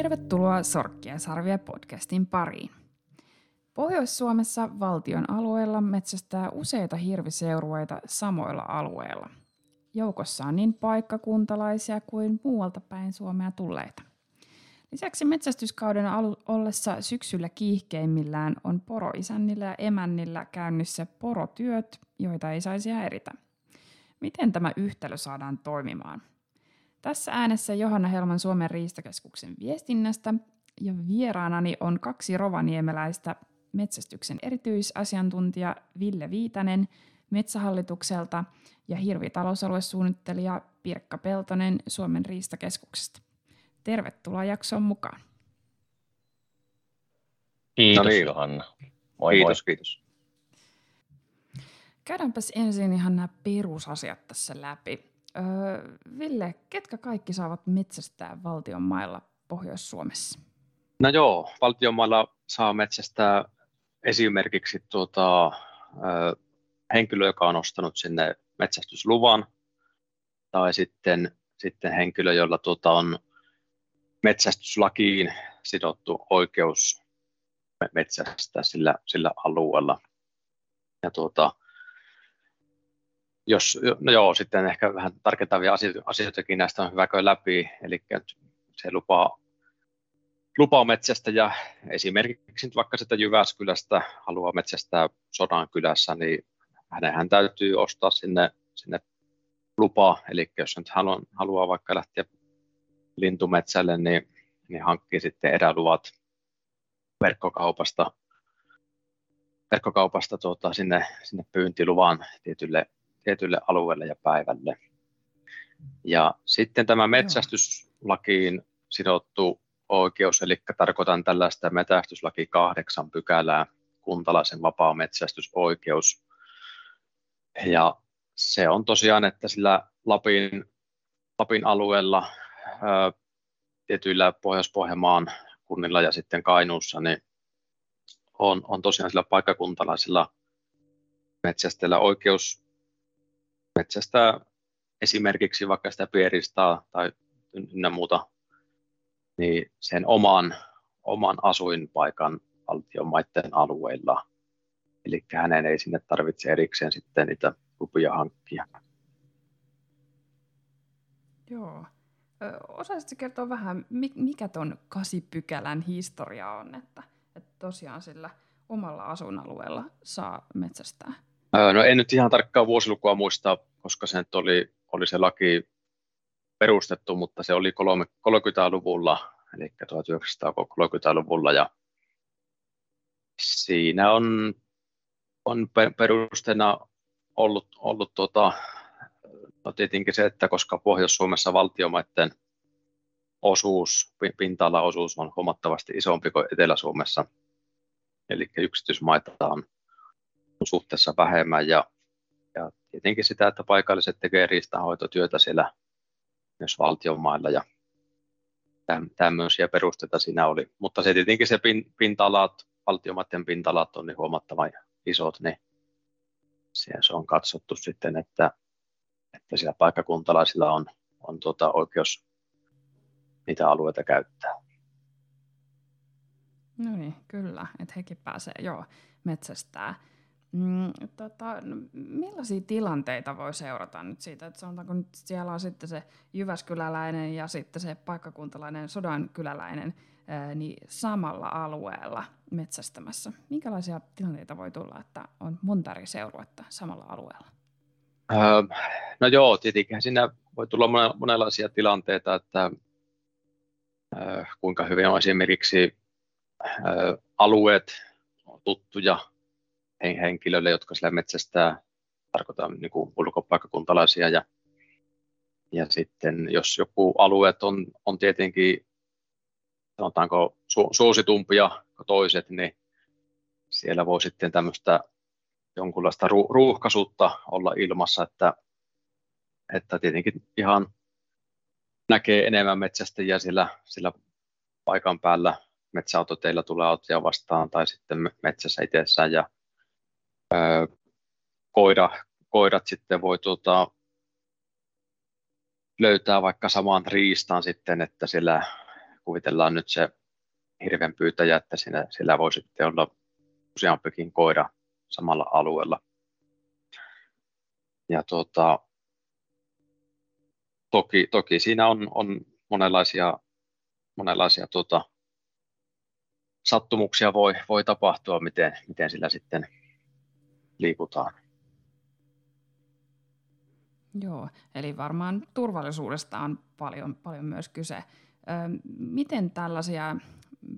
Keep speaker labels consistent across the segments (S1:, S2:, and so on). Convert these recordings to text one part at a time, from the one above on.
S1: Tervetuloa Sorkkia sarvia podcastin pariin. Pohjois-Suomessa valtion alueella metsästää useita hirviseurueita samoilla alueilla. Joukossa on niin paikkakuntalaisia kuin muualta päin Suomea tulleita. Lisäksi metsästyskauden ollessa syksyllä kiihkeimmillään on poroisännillä ja emännillä käynnissä porotyöt, joita ei saisi häiritä. Miten tämä yhtälö saadaan toimimaan? Tässä äänessä Johanna Helman Suomen riistakeskuksen viestinnästä ja vieraanani on kaksi rovaniemeläistä metsästyksen erityisasiantuntija Ville Viitanen Metsähallitukselta ja hirvitalousaluesuunnittelija Pirkka Peltonen Suomen riistakeskuksesta. Tervetuloa jaksoon mukaan.
S2: Kiitos no niin. Johanna.
S3: Moi kiitos, moi. kiitos.
S1: Käydäänpäs ensin ihan nämä perusasiat tässä läpi. Öö, Ville, ketkä kaikki saavat metsästää valtion mailla Pohjois-Suomessa?
S3: No joo, valtion mailla saa metsästää esimerkiksi tuota, ö, henkilö, joka on ostanut sinne metsästysluvan, tai sitten, sitten henkilö, jolla tuota on metsästyslakiin sidottu oikeus metsästää sillä, sillä alueella. Ja tuota, jos, no joo, sitten ehkä vähän tarkentavia asioitakin näistä on hyvä käydä läpi, eli se lupaa, lupaa metsästä ja esimerkiksi vaikka sitä Jyväskylästä haluaa metsästää Sodan kylässä, niin hänenhän täytyy ostaa sinne, sinne lupa, eli jos nyt haluaa, haluaa vaikka lähteä lintumetsälle, niin, niin hankkii sitten eräluvat verkkokaupasta, verkkokaupasta tuota, sinne, sinne pyyntiluvan tietylle, tietylle alueelle ja päivälle. Ja sitten tämä metsästyslakiin sidottu oikeus, eli tarkoitan tällaista metsästyslaki kahdeksan pykälää, kuntalaisen vapaa metsästysoikeus. Ja se on tosiaan, että sillä Lapin, Lapin alueella tietyillä Pohjois-Pohjanmaan kunnilla ja sitten Kainuussa, niin on, on tosiaan sillä paikkakuntalaisilla metsästäjillä oikeus metsästää esimerkiksi vaikka sitä pieristaa tai ynnä muuta, niin sen oman, oman asuinpaikan valtion maiden alueilla. Eli hänen ei sinne tarvitse erikseen sitten niitä lupia hankkia.
S1: Joo. Osaisitko kertoa vähän, mikä tuon kasipykälän historia on, että, että tosiaan sillä omalla asuinalueella saa metsästää?
S3: No en nyt ihan tarkkaa vuosilukua muista, koska se nyt oli, oli se laki perustettu, mutta se oli 30-luvulla, eli 1930-luvulla, ja siinä on, on perusteena ollut, ollut tuota, No tietenkin se, että koska Pohjois-Suomessa valtiomaiden osuus, pinta-alaosuus on huomattavasti isompi kuin Etelä-Suomessa, eli yksityismaita on suhteessa vähemmän ja, ja tietenkin sitä, että paikalliset tekevät riistanhoitotyötä siellä myös valtionmailla ja tämmöisiä perusteita siinä oli. Mutta se tietenkin se pinta-alat, valtiomaiden pinta-alat on niin huomattavan isot, niin se on katsottu sitten, että että siellä paikkakuntalaisilla on, on tuota oikeus niitä alueita käyttää.
S1: No niin, kyllä, että hekin pääsee jo metsästää. Mm, tota, no, millaisia tilanteita voi seurata nyt siitä, että sanotaanko nyt siellä on sitten se Jyväskyläläinen ja sitten se paikkakuntalainen Sodankyläläinen ää, niin samalla alueella metsästämässä. Minkälaisia tilanteita voi tulla, että on monta eri seuruetta samalla alueella?
S3: Öö, no joo, tietenkin siinä voi tulla monenlaisia tilanteita, että öö, kuinka hyvin on esimerkiksi öö, alueet tuttuja henkilöille, jotka siellä metsästää, tarkoitan niin kuin ulkopaikkakuntalaisia ja, ja sitten jos joku alueet on, on tietenkin sanotaanko su, suositumpia kuin toiset, niin siellä voi sitten tämmöistä jonkunlaista ruuhkaisuutta olla ilmassa, että, että tietenkin ihan näkee enemmän metsästäjiä sillä, sillä paikan päällä. Metsäautoteilla tulee autoja vastaan tai sitten metsässä itsessään ja ö, koira, koirat sitten voi tuota, löytää vaikka saman riistan sitten, että siellä kuvitellaan nyt se hirven pyytäjä, että siinä, sillä voi sitten olla useampikin koira samalla alueella. Ja tuota, toki, toki siinä on, on monenlaisia, monenlaisia tuota, sattumuksia voi, voi tapahtua, miten, miten sillä sitten liikutaan.
S1: Joo, eli varmaan turvallisuudesta on paljon, paljon myös kyse. Ö, miten tällaisia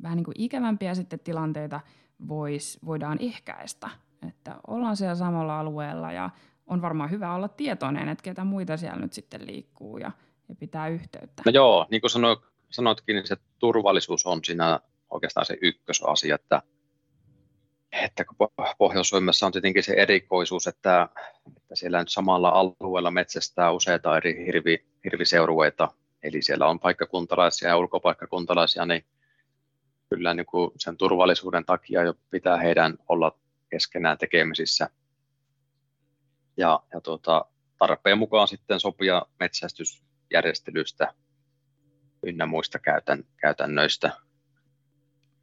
S1: vähän niin kuin ikävämpiä sitten tilanteita vois, voidaan ehkäistä? Että ollaan siellä samalla alueella ja on varmaan hyvä olla tietoinen, että ketä muita siellä nyt sitten liikkuu ja, ja pitää yhteyttä.
S3: No joo, niin kuin sanoit, sanoitkin, niin se turvallisuus on siinä oikeastaan se ykkösasia, että, että Pohjois-Suomessa on tietenkin se erikoisuus, että, että siellä nyt samalla alueella metsästää useita eri hirvi, hirviseurueita, eli siellä on paikkakuntalaisia ja ulkopaikkakuntalaisia, niin kyllä niin kuin sen turvallisuuden takia jo pitää heidän olla keskenään tekemisissä. Ja, ja tuota, tarpeen mukaan sitten sopia metsästysjärjestelystä ynnä muista käytän, käytännöistä.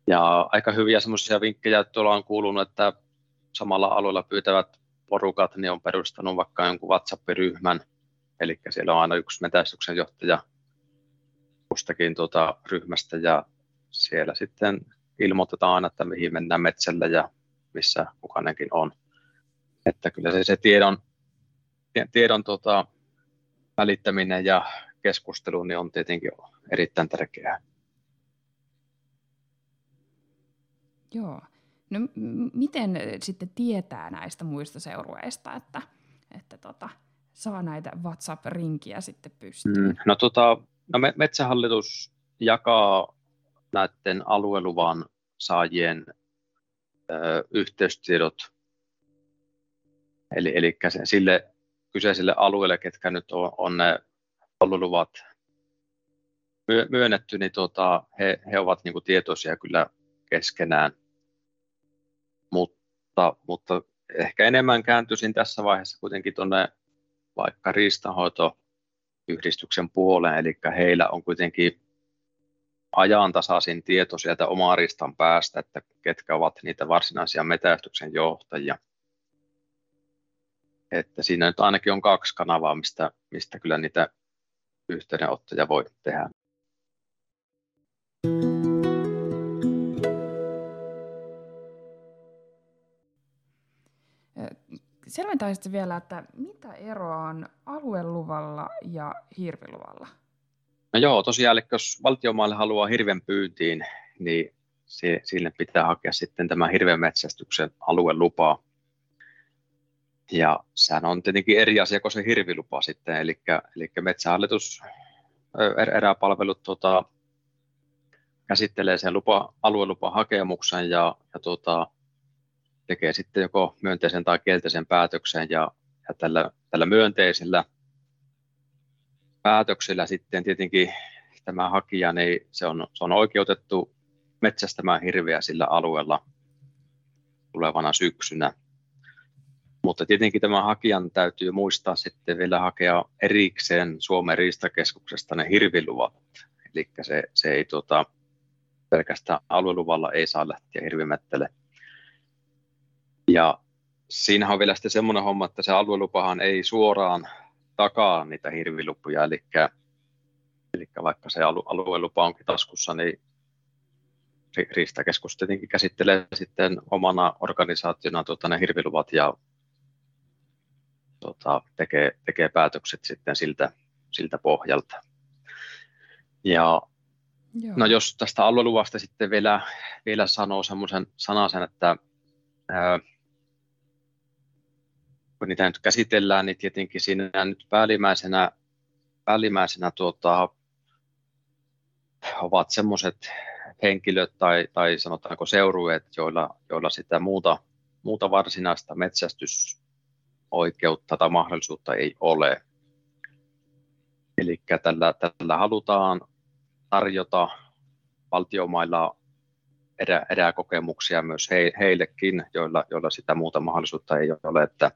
S3: Ja aika hyviä semmoisia vinkkejä tuolla on kuulunut, että samalla alueella pyytävät porukat niin on perustanut vaikka jonkun WhatsApp-ryhmän, eli siellä on aina yksi metästyksen johtaja kustakin tuota ryhmästä ja siellä sitten ilmoitetaan aina, että mihin mennään metsällä ja missä kukainenkin on. Että kyllä se, se tiedon, tiedon tuota, välittäminen ja keskustelu niin on tietenkin erittäin tärkeää.
S1: Joo. No m- miten sitten tietää näistä muista seurueista, että, että tota, saa näitä WhatsApp-rinkiä sitten pystyyn? Mm,
S3: no, tota, no Metsähallitus jakaa näiden alueluvan saajien ö, yhteystiedot, eli, eli sille kyseiselle alueelle, ketkä nyt on, on ne alueluvat myönnetty, niin tota, he, he ovat niin kuin tietoisia kyllä keskenään, mutta, mutta ehkä enemmän kääntyisin tässä vaiheessa kuitenkin tuonne vaikka riistanhoitoyhdistyksen puoleen, eli heillä on kuitenkin ajantasaisin tieto sieltä omaristan päästä, että ketkä ovat niitä varsinaisia metästyksen johtajia. Että siinä nyt ainakin on kaksi kanavaa, mistä, mistä kyllä niitä yhteydenottoja voi tehdä.
S1: Selventäisitte vielä, että mitä eroa on alueluvalla ja hirviluvalla?
S3: No joo, tosiaan, eli jos valtiomaalle haluaa hirven pyyntiin, niin sille pitää hakea sitten tämä hirvenmetsästyksen aluelupa. Ja sehän on tietenkin eri asia kuin se hirvilupa sitten, eli, eli metsähallitus er, eräpalvelut tota, käsittelee sen lupa, aluelupahakemuksen ja, ja tota, tekee sitten joko myönteisen tai kielteisen päätöksen ja, ja tällä, tällä myönteisellä päätöksellä sitten tietenkin tämä hakija, niin se on, se on oikeutettu metsästämään hirveä sillä alueella tulevana syksynä. Mutta tietenkin tämä hakijan täytyy muistaa sitten vielä hakea erikseen Suomen riistakeskuksesta ne hirviluvat. Eli se, se ei tuota, pelkästään alueluvalla ei saa lähteä hirvimettele. Ja siinä on vielä sitten semmoinen homma, että se aluelupahan ei suoraan takaa niitä hirviluppuja, eli, eli vaikka se aluelupa onkin taskussa, niin Riistakeskus tietenkin käsittelee sitten omana organisaationa tuota, ne hirviluvat ja tuota, tekee, tekee päätökset sitten siltä, siltä pohjalta. Ja Joo. no jos tästä alueluvasta sitten vielä, vielä sanoo semmoisen sanasen, että ää, kun niitä nyt käsitellään, niin tietenkin siinä nyt päällimmäisenä, päällimmäisenä tuota, ovat semmoiset henkilöt tai, tai sanotaanko seurueet, joilla, joilla sitä muuta, muuta varsinaista metsästysoikeutta tai mahdollisuutta ei ole. Eli tällä, tällä halutaan tarjota valtiomailla erä, eräkokemuksia myös he, heillekin, joilla, joilla sitä muuta mahdollisuutta ei ole, että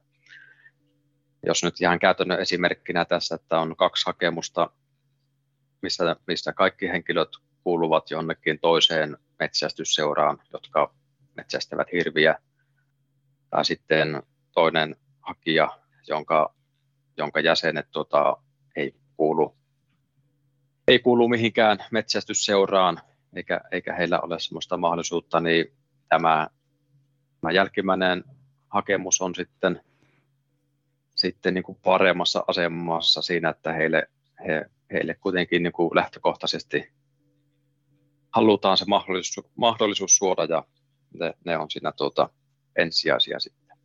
S3: jos nyt ihan käytännön esimerkkinä tässä, että on kaksi hakemusta, missä, missä kaikki henkilöt kuuluvat jonnekin toiseen metsästysseuraan, jotka metsästävät hirviä, tai sitten toinen hakija, jonka, jonka jäsenet tota, ei, kuulu, ei kuulu mihinkään metsästysseuraan, eikä, eikä heillä ole sellaista mahdollisuutta, niin tämä, tämä jälkimmäinen hakemus on sitten, sitten niin kuin paremmassa asemassa siinä, että heille, he, heille kuitenkin niin kuin lähtökohtaisesti halutaan se mahdollisuus, mahdollisuus suoda ja ne, ne on siinä tuota, ensisijaisia sitten.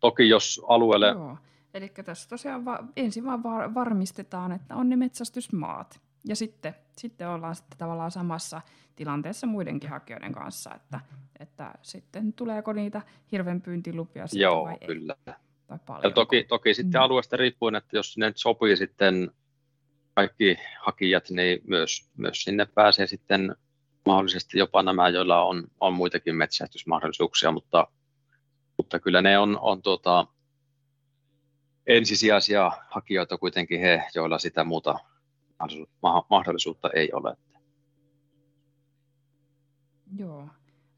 S3: Toki jos alueelle... Joo.
S1: Eli tässä tosiaan va- ensin vaan var- varmistetaan, että on ne metsästysmaat. Ja sitten, sitten ollaan sitten tavallaan samassa tilanteessa muidenkin hakijoiden kanssa, että, että sitten tuleeko niitä hirvenpyyntilupia sitten
S3: Joo,
S1: vai
S3: kyllä.
S1: Ei,
S3: tai ja toki, toki sitten mm. alueesta riippuen, että jos sinne sopii sitten kaikki hakijat, niin myös, myös sinne pääsee sitten mahdollisesti jopa nämä, joilla on, on muitakin metsästysmahdollisuuksia, mutta, mutta kyllä ne on, on tuota, ensisijaisia hakijoita kuitenkin he, joilla sitä muuta mahdollisuutta ei ole.
S1: Joo.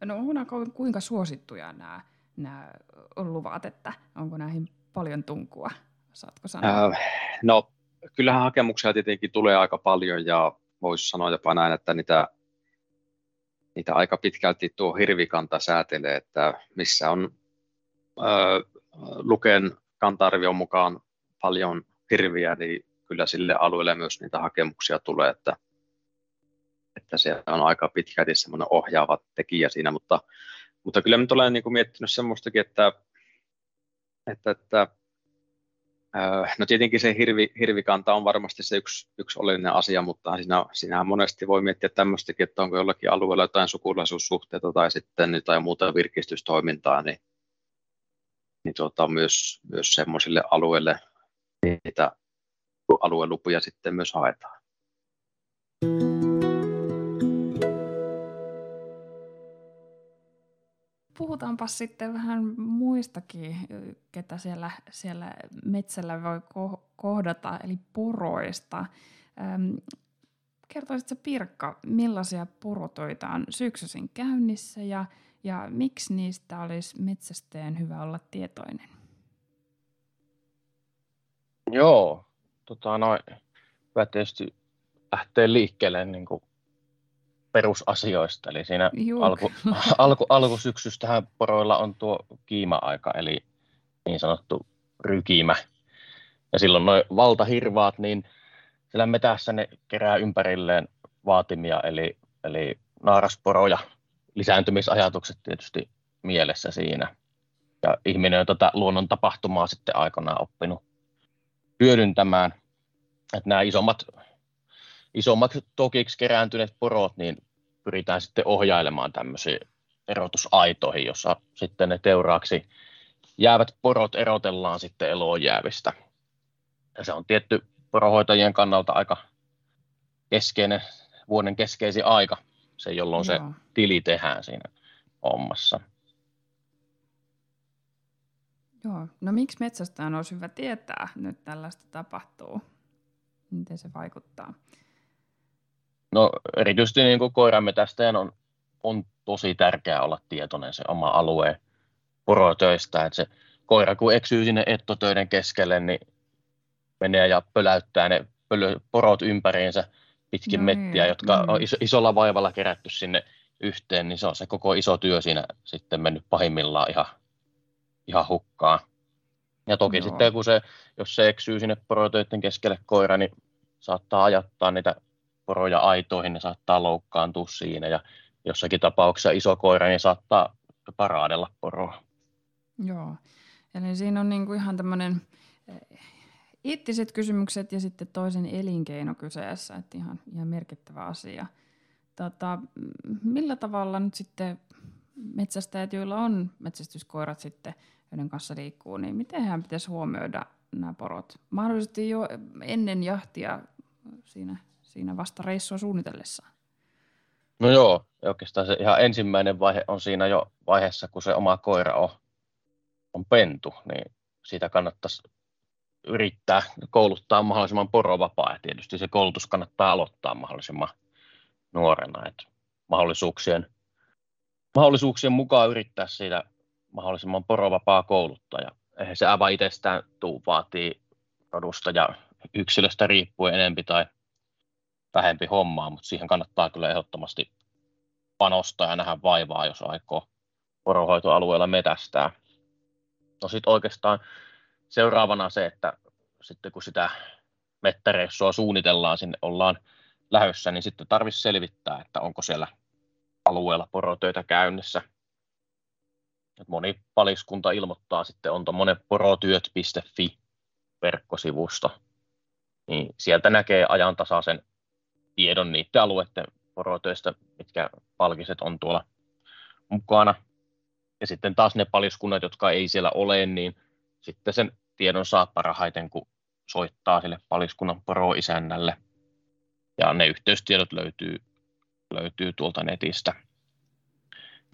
S1: No onko kuinka suosittuja nämä, nämä luvat, että onko näihin paljon tunkua? Saatko sanoa? Äh,
S3: no kyllähän hakemuksia tietenkin tulee aika paljon ja voisi sanoa jopa näin, että niitä, niitä aika pitkälti tuo hirvikanta säätelee, että missä on äh, Luken kanta-arvion mukaan paljon hirviä, niin kyllä sille alueelle myös niitä hakemuksia tulee, että, että se on aika pitkälti semmoinen ohjaava tekijä siinä, mutta, mutta kyllä nyt olen niin kuin miettinyt semmoistakin, että, että, että No tietenkin se hirvi, hirvikanta on varmasti se yksi, yksi oleellinen asia, mutta siinä, siinähän monesti voi miettiä tämmöistäkin, että onko jollakin alueella jotain sukulaisuussuhteita tai sitten jotain muuta virkistystoimintaa, niin, niin tuota, myös, myös semmoisille alueille niitä aluelupuja sitten myös haetaan.
S1: Puhutaanpa sitten vähän muistakin, ketä siellä, siellä metsällä voi kohdata, eli poroista. Kertoisitko Pirkka, millaisia porotoita on syksyisin käynnissä ja, ja miksi niistä olisi metsästäjän hyvä olla tietoinen?
S2: Joo, tota noin, hyvä tietysti lähtee liikkeelle niin kuin perusasioista. Eli siinä alku, alku, alkusyksystähän poroilla on tuo kiima-aika, eli niin sanottu rykimä. Ja silloin noin valtahirvaat, niin sillä metässä ne kerää ympärilleen vaatimia, eli, eli naarasporoja, lisääntymisajatukset tietysti mielessä siinä. Ja ihminen on tätä luonnon tapahtumaa sitten aikanaan oppinut hyödyntämään. Että nämä isommat, isommat tokiksi kerääntyneet porot, niin pyritään sitten ohjailemaan tämmöisiin erotusaitoihin, jossa sitten ne teuraaksi jäävät porot erotellaan sitten eloon jäävistä. Ja se on tietty porohoitajien kannalta aika keskeinen, vuoden keskeisin aika, se jolloin Joo. se tili tehdään siinä hommassa.
S1: Joo, no miksi metsästäjän olisi hyvä tietää, nyt tällaista tapahtuu? Miten se vaikuttaa?
S2: No erityisesti niin kuin koirametästäjän on, on tosi tärkeää olla tietoinen se oma alueen porotöistä, että se koira kun eksyy sinne ettotöiden keskelle, niin menee ja pöläyttää ne pölö, porot ympäriinsä pitkin no, mettiä, niin, jotka mm. on iso, isolla vaivalla kerätty sinne yhteen, niin se on se koko iso työ siinä sitten mennyt pahimmillaan ihan, ihan hukkaan. Ja toki Joo. sitten kun se, jos se eksyy sinne porotöiden keskelle koira, niin saattaa ajattaa niitä poroja aitoihin, ne saattaa loukkaantua siinä ja jossakin tapauksessa iso koira niin saattaa paraadella poroa.
S1: Joo, eli siinä on niinku ihan tämmöinen eh, eettiset kysymykset ja sitten toisen elinkeino kyseessä, että ihan, ihan merkittävä asia. Tota, millä tavalla nyt sitten metsästäjät, joilla on metsästyskoirat sitten, joiden kanssa liikkuu, niin miten hän pitäisi huomioida nämä porot? Mahdollisesti jo ennen jahtia siinä siinä vasta reissua suunnitellessaan?
S2: No joo, oikeastaan se ihan ensimmäinen vaihe on siinä jo vaiheessa, kun se oma koira on, on pentu, niin siitä kannattaisi yrittää kouluttaa mahdollisimman porovapaa. Ja tietysti se koulutus kannattaa aloittaa mahdollisimman nuorena. Et mahdollisuuksien, mahdollisuuksien mukaan yrittää siitä mahdollisimman porovapaa kouluttaa. Ja eihän se aivan itsestään tuu, vaatii rodusta ja yksilöstä riippuen enempi tai vähempi hommaa, mutta siihen kannattaa kyllä ehdottomasti panostaa ja nähdä vaivaa, jos aikoo porohoitoalueella metästää. No sitten oikeastaan seuraavana se, että sitten kun sitä mettäreissua suunnitellaan, sinne ollaan lähössä, niin sitten tarvitsisi selvittää, että onko siellä alueella porotöitä käynnissä. Moni paliskunta ilmoittaa sitten, on tuommoinen porotyöt.fi verkkosivusto, niin sieltä näkee ajantasaisen tiedon niiden alueiden porotöistä, mitkä palkiset on tuolla mukana. Ja sitten taas ne paliskunnat, jotka ei siellä ole, niin sitten sen tiedon saa parhaiten, kun soittaa sille paliskunnan poroisännälle. Ja ne yhteystiedot löytyy, löytyy tuolta netistä.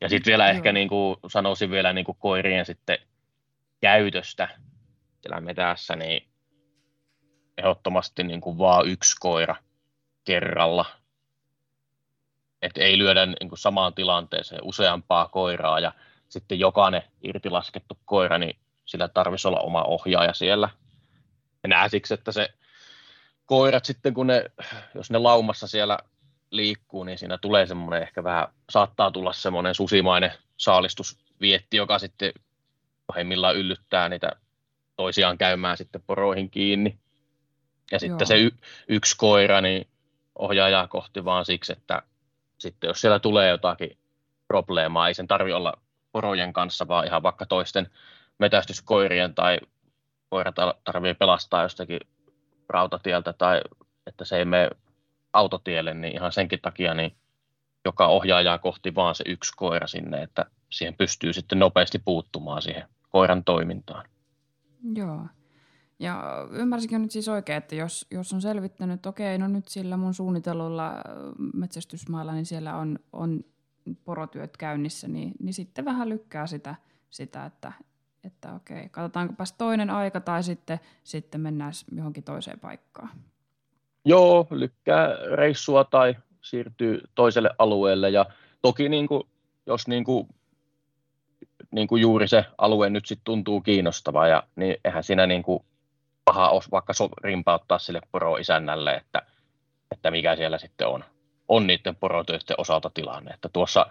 S2: Ja sitten vielä Joo. ehkä niin kuin sanoisin vielä niin kuin koirien sitten käytöstä siellä metässä, niin ehdottomasti niin kuin vaan yksi koira kerralla. Et ei lyödä niin kuin samaan tilanteeseen useampaa koiraa ja sitten jokainen irtilaskettu koira, niin sillä tarvitsisi olla oma ohjaaja siellä. Ja siksi, että se koirat sitten, kun ne, jos ne laumassa siellä liikkuu, niin siinä tulee semmoinen ehkä vähän, saattaa tulla semmoinen susimainen saalistusvietti, joka sitten pahimmillaan yllyttää niitä toisiaan käymään sitten poroihin kiinni. Ja sitten Joo. se y- yksi koira, niin ohjaajaa kohti vaan siksi, että sitten jos siellä tulee jotakin probleemaa, ei sen tarvi olla porojen kanssa, vaan ihan vaikka toisten metästyskoirien tai koira tarvii pelastaa jostakin rautatieltä tai että se ei mene autotielle, niin ihan senkin takia niin joka ohjaajaa kohti vaan se yksi koira sinne, että siihen pystyy sitten nopeasti puuttumaan siihen koiran toimintaan.
S1: Joo. Ja ymmärsikin nyt siis oikein, että jos, jos on selvittänyt, että okei, no nyt sillä mun suunnitellulla metsästysmaalla, niin siellä on, on porotyöt käynnissä, niin, niin sitten vähän lykkää sitä, sitä että, että okei, katsotaankopas toinen aika tai sitten, sitten mennään johonkin toiseen paikkaan.
S2: Joo, lykkää reissua tai siirtyy toiselle alueelle ja toki niin kuin, jos niin kuin, niin kuin juuri se alue nyt sitten tuntuu kiinnostavaa, ja, niin eihän siinä niin kuin paha olisi vaikka so, rimpauttaa sille poroisännälle, että, että mikä siellä sitten on, on niiden porotöiden osalta tilanne. Että tuossa,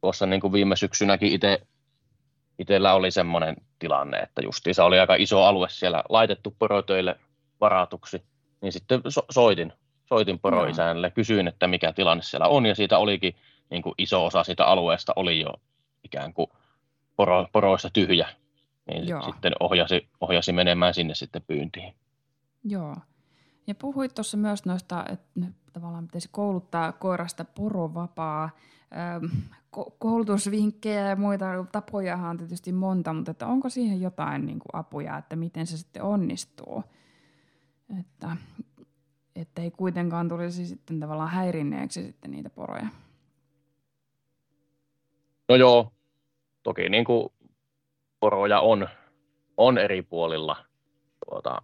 S2: tuossa niin kuin viime syksynäkin itse itsellä oli semmoinen tilanne, että justiinsa oli aika iso alue siellä laitettu porotöille varatuksi, niin sitten so- soitin, soitin poroisännälle, kysyin, että mikä tilanne siellä on, ja siitä olikin niin kuin iso osa siitä alueesta oli jo ikään kuin poro, poroista tyhjä, niin Joo. sitten ohjasi, ohjasi menemään sinne sitten pyyntiin.
S1: Joo. Ja puhuit tuossa myös noista, että tavallaan pitäisi kouluttaa koirasta porovapaa. koulutusvinkkejä ja muita tapoja on tietysti monta, mutta että onko siihen jotain niin kuin apuja, että miten se sitten onnistuu? Että, että ei kuitenkaan tulisi sitten tavallaan häirinneeksi sitten niitä poroja.
S2: No joo, toki niin kuin poroja on, on eri puolilla tuota,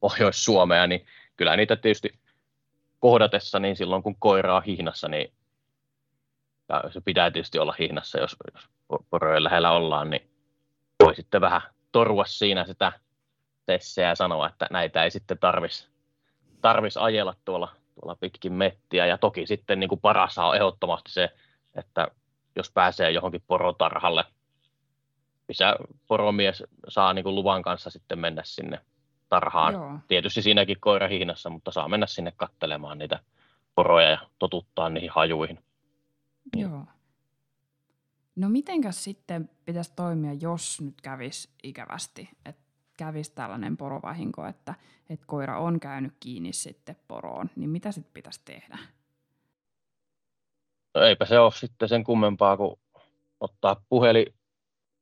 S2: Pohjois-Suomea, niin kyllä niitä tietysti kohdatessa, niin silloin kun koira on hihnassa, niin se pitää tietysti olla hihnassa, jos, jos porojen lähellä ollaan, niin voi sitten vähän torua siinä sitä tesseä ja sanoa, että näitä ei sitten tarvitsisi tarvis ajella tuolla, tuolla pitkin mettiä. Ja toki sitten niin kuin paras on ehdottomasti se, että jos pääsee johonkin porotarhalle, missä poromies saa niin kuin luvan kanssa sitten mennä sinne tarhaan. Joo. Tietysti siinäkin koira hihnassa, mutta saa mennä sinne kattelemaan niitä poroja ja totuttaa niihin hajuihin.
S1: Joo. No mitenkäs sitten pitäisi toimia, jos nyt kävisi ikävästi, että kävisi tällainen porovahinko, että, että koira on käynyt kiinni sitten poroon, niin mitä sitten pitäisi tehdä?
S2: No eipä se ole sitten sen kummempaa kuin ottaa puhelin,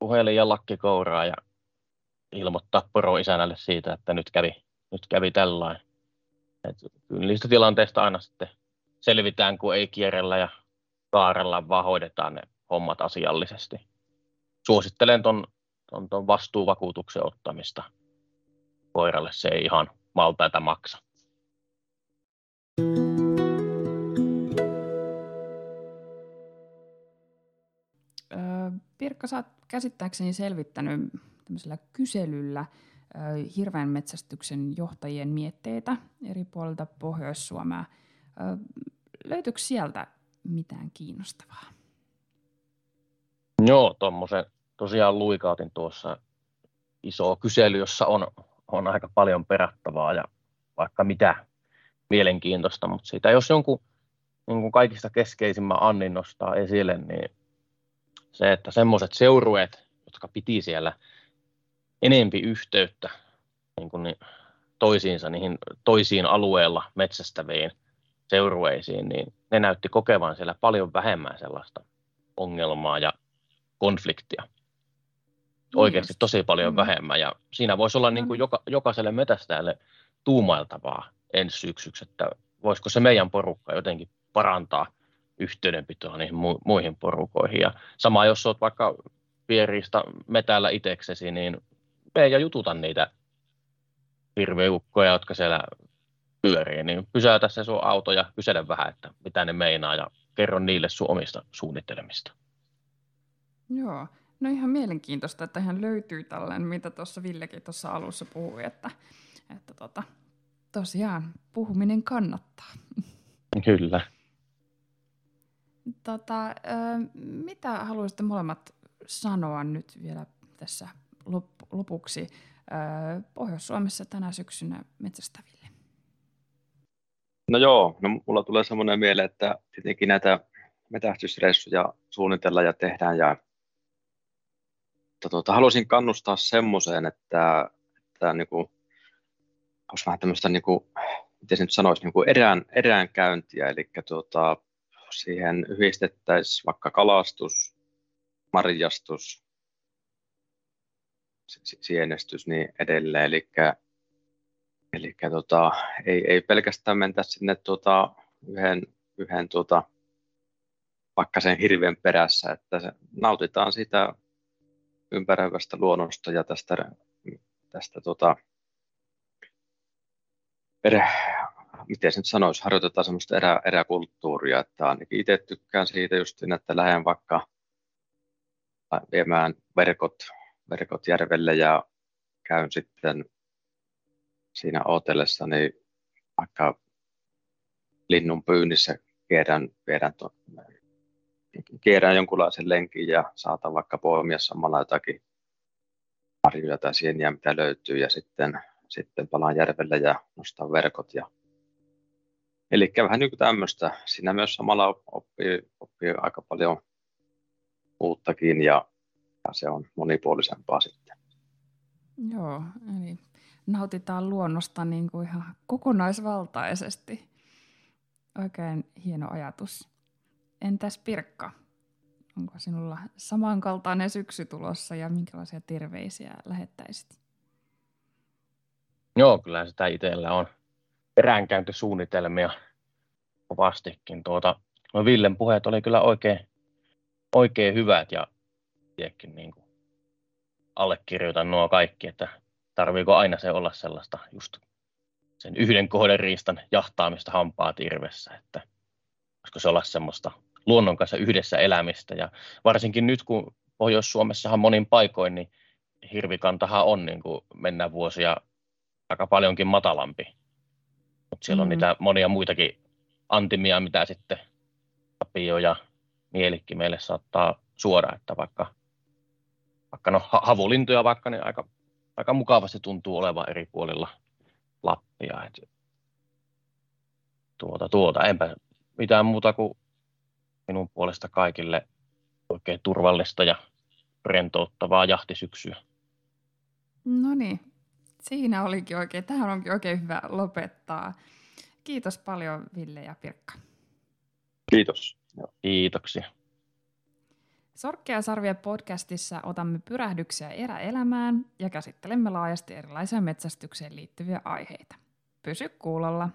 S2: puhelin ja lakkikouraa ja ilmoittaa poroisänälle siitä, että nyt kävi, nyt kävi tällainen. Et niistä tilanteista aina sitten selvitään, kun ei kierrellä ja kaarella, vaan hoidetaan ne hommat asiallisesti. Suosittelen ton, ton, ton vastuuvakuutuksen ottamista koiralle. Se ei ihan maltaita maksa.
S1: Pirkka, sä oot käsittääkseni selvittänyt tämmöisellä kyselyllä hirveän metsästyksen johtajien mietteitä eri puolilta Pohjois-Suomea. Löytyykö sieltä mitään kiinnostavaa?
S2: Joo, tuommoisen tosiaan luikautin tuossa iso kysely, jossa on, on aika paljon perattavaa ja vaikka mitä mielenkiintoista, mutta siitä jos jonkun niin kuin kaikista keskeisimmän Annin nostaa esille, niin se, että semmoiset seurueet, jotka piti siellä enempi yhteyttä niin kuin niin toisiinsa, niihin toisiin alueella metsästäviin seurueisiin, niin ne näytti kokevan siellä paljon vähemmän sellaista ongelmaa ja konfliktia. Oikeasti tosi paljon mm. vähemmän. Ja siinä voisi olla niin kuin joka, jokaiselle metästäjälle tuumailtavaa ensi syksyksi, että voisiko se meidän porukka jotenkin parantaa yhteydenpitoa niihin mu- muihin porukoihin. Ja sama jos olet vaikka pieriistä metällä itseksesi, niin mene ja jututa niitä hirveukkoja, jotka siellä pyörii, niin pysäytä se sun auto ja kysele vähän, että mitä ne meinaa ja kerro niille sun omista suunnittelemista.
S1: Joo, no ihan mielenkiintoista, että hän löytyy tällainen, mitä tuossa Villekin tuossa alussa puhui, että, että tota, tosiaan puhuminen kannattaa.
S2: Kyllä.
S1: Tota, mitä haluaisitte molemmat sanoa nyt vielä tässä lopuksi Pohjois-Suomessa tänä syksynä metsästäville?
S3: No joo, no mulla tulee semmoinen mieleen, että tietenkin näitä metästysreissuja suunnitellaan ja tehdään ja tuota, haluaisin kannustaa semmoiseen, että, että niin kuin, olisi vähän tämmöistä, niin kuin, miten se nyt sanoisi, niin kuin erään, eräänkäyntiä, eli tuota, siihen yhdistettäisiin vaikka kalastus, marjastus, sienestys niin edelleen. Eli, eli tota, ei, ei pelkästään mentä sinne tota, yhden, yhden tota, vaikka sen hirven perässä, että nautitaan sitä ympäröivästä luonnosta ja tästä, tästä tota, miten se nyt sanoisi, harjoitetaan semmoista erä, eräkulttuuria, että ainakin itse tykkään siitä just, että lähden vaikka viemään verkot, verkot järvelle ja käyn sitten siinä ootellessa, niin vaikka linnun pyynnissä kierrän, viedän to, kierrän jonkunlaisen lenkin ja saatan vaikka poimia samalla jotakin marjoja tai sieniä, mitä löytyy, ja sitten, sitten palaan järvelle ja nostan verkot ja Eli vähän niin kuin tämmöistä. Siinä myös samalla oppii, oppii aika paljon uuttakin ja, ja se on monipuolisempaa sitten.
S1: Joo, eli nautitaan luonnosta niin kuin ihan kokonaisvaltaisesti. Oikein hieno ajatus. Entäs Pirkka? Onko sinulla samankaltainen syksy tulossa ja minkälaisia terveisiä lähettäisit?
S2: Joo, kyllä sitä itsellä on peräänkäyntisuunnitelmia kovastikin. Tuota, no Villen puheet oli kyllä oikein, oikein hyvät ja tietenkin niin kuin allekirjoitan nuo kaikki, että tarviiko aina se olla sellaista just sen yhden kohden riistan jahtaamista hampaa tirvessä, että voisiko se olla semmoista luonnon kanssa yhdessä elämistä ja varsinkin nyt kun Pohjois-Suomessahan monin paikoin, niin hirvikantahan on niin kuin mennä vuosia aika paljonkin matalampi mutta siellä mm. on niitä monia muitakin antimia, mitä sitten Tapio ja Mielikki meille saattaa suoda, että vaikka, vaikka no havulintuja vaikka, niin aika, aika mukavasti tuntuu olevan eri puolilla Lappia. Et, tuota, tuota, enpä mitään muuta kuin minun puolesta kaikille oikein turvallista ja rentouttavaa jahtisyksyä.
S1: No niin, Siinä olikin oikein, tähän onkin oikein hyvä lopettaa. Kiitos paljon Ville ja Pirkka.
S3: Kiitos.
S2: Kiitoksia.
S1: Sorkkea sarvia podcastissa otamme pyrähdyksiä eräelämään ja käsittelemme laajasti erilaisia metsästykseen liittyviä aiheita. Pysy kuulolla.